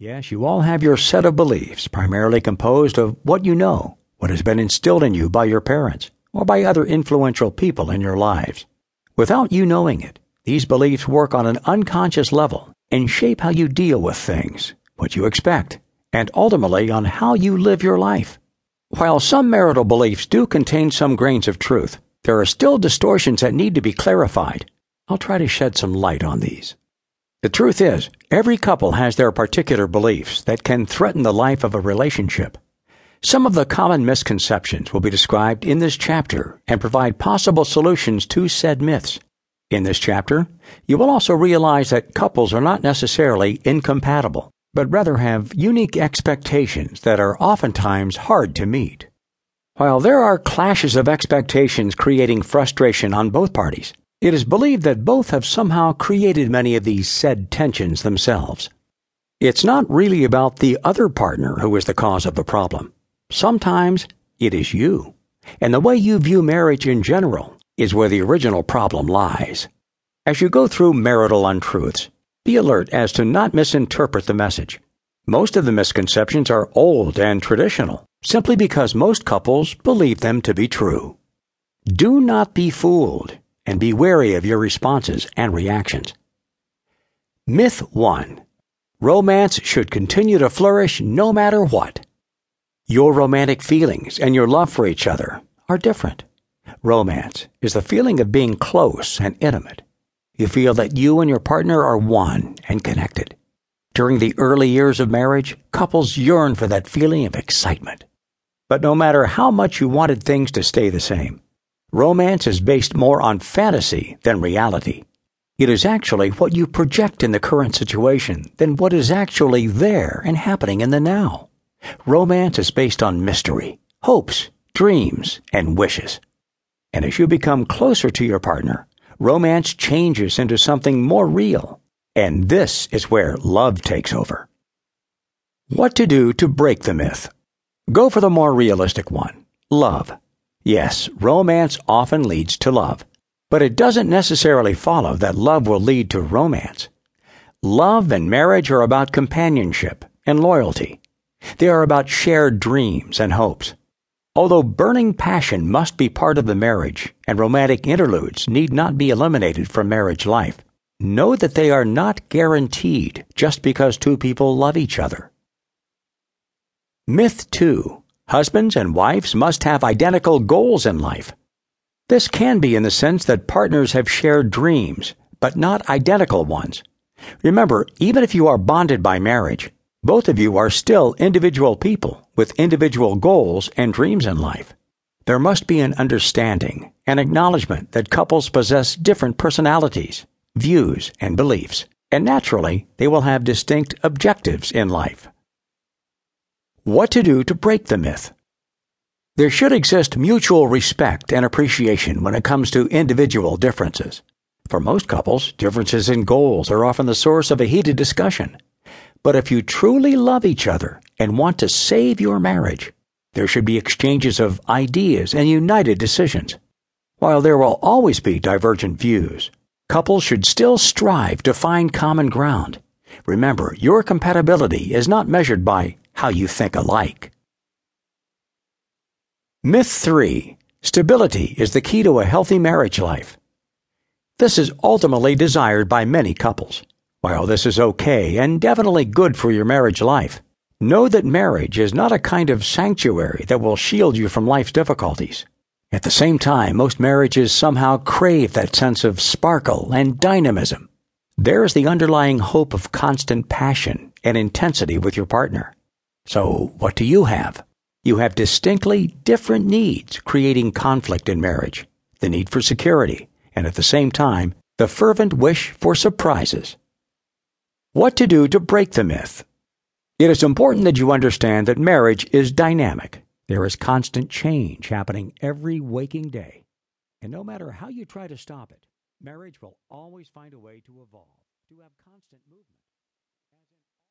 Yes, you all have your set of beliefs, primarily composed of what you know, what has been instilled in you by your parents, or by other influential people in your lives. Without you knowing it, these beliefs work on an unconscious level and shape how you deal with things, what you expect, and ultimately on how you live your life. While some marital beliefs do contain some grains of truth, there are still distortions that need to be clarified. I'll try to shed some light on these. The truth is, every couple has their particular beliefs that can threaten the life of a relationship. Some of the common misconceptions will be described in this chapter and provide possible solutions to said myths. In this chapter, you will also realize that couples are not necessarily incompatible, but rather have unique expectations that are oftentimes hard to meet. While there are clashes of expectations creating frustration on both parties, it is believed that both have somehow created many of these said tensions themselves. It's not really about the other partner who is the cause of the problem. Sometimes it is you. And the way you view marriage in general is where the original problem lies. As you go through marital untruths, be alert as to not misinterpret the message. Most of the misconceptions are old and traditional, simply because most couples believe them to be true. Do not be fooled and be wary of your responses and reactions. Myth 1 Romance should continue to flourish no matter what. Your romantic feelings and your love for each other are different. Romance is the feeling of being close and intimate. You feel that you and your partner are one and connected. During the early years of marriage, couples yearn for that feeling of excitement. But no matter how much you wanted things to stay the same, Romance is based more on fantasy than reality. It is actually what you project in the current situation than what is actually there and happening in the now. Romance is based on mystery, hopes, dreams, and wishes. And as you become closer to your partner, romance changes into something more real. And this is where love takes over. What to do to break the myth? Go for the more realistic one love. Yes, romance often leads to love, but it doesn't necessarily follow that love will lead to romance. Love and marriage are about companionship and loyalty. They are about shared dreams and hopes. Although burning passion must be part of the marriage and romantic interludes need not be eliminated from marriage life, know that they are not guaranteed just because two people love each other. Myth 2 Husbands and wives must have identical goals in life. This can be in the sense that partners have shared dreams, but not identical ones. Remember, even if you are bonded by marriage, both of you are still individual people with individual goals and dreams in life. There must be an understanding, an acknowledgement that couples possess different personalities, views, and beliefs, and naturally, they will have distinct objectives in life. What to do to break the myth? There should exist mutual respect and appreciation when it comes to individual differences. For most couples, differences in goals are often the source of a heated discussion. But if you truly love each other and want to save your marriage, there should be exchanges of ideas and united decisions. While there will always be divergent views, couples should still strive to find common ground. Remember, your compatibility is not measured by how you think alike. Myth 3 Stability is the key to a healthy marriage life. This is ultimately desired by many couples. While this is okay and definitely good for your marriage life, know that marriage is not a kind of sanctuary that will shield you from life's difficulties. At the same time, most marriages somehow crave that sense of sparkle and dynamism. There is the underlying hope of constant passion and intensity with your partner. So, what do you have? You have distinctly different needs, creating conflict in marriage the need for security, and at the same time, the fervent wish for surprises. What to do to break the myth? It is important that you understand that marriage is dynamic. There is constant change happening every waking day. And no matter how you try to stop it, marriage will always find a way to evolve, to have constant movement.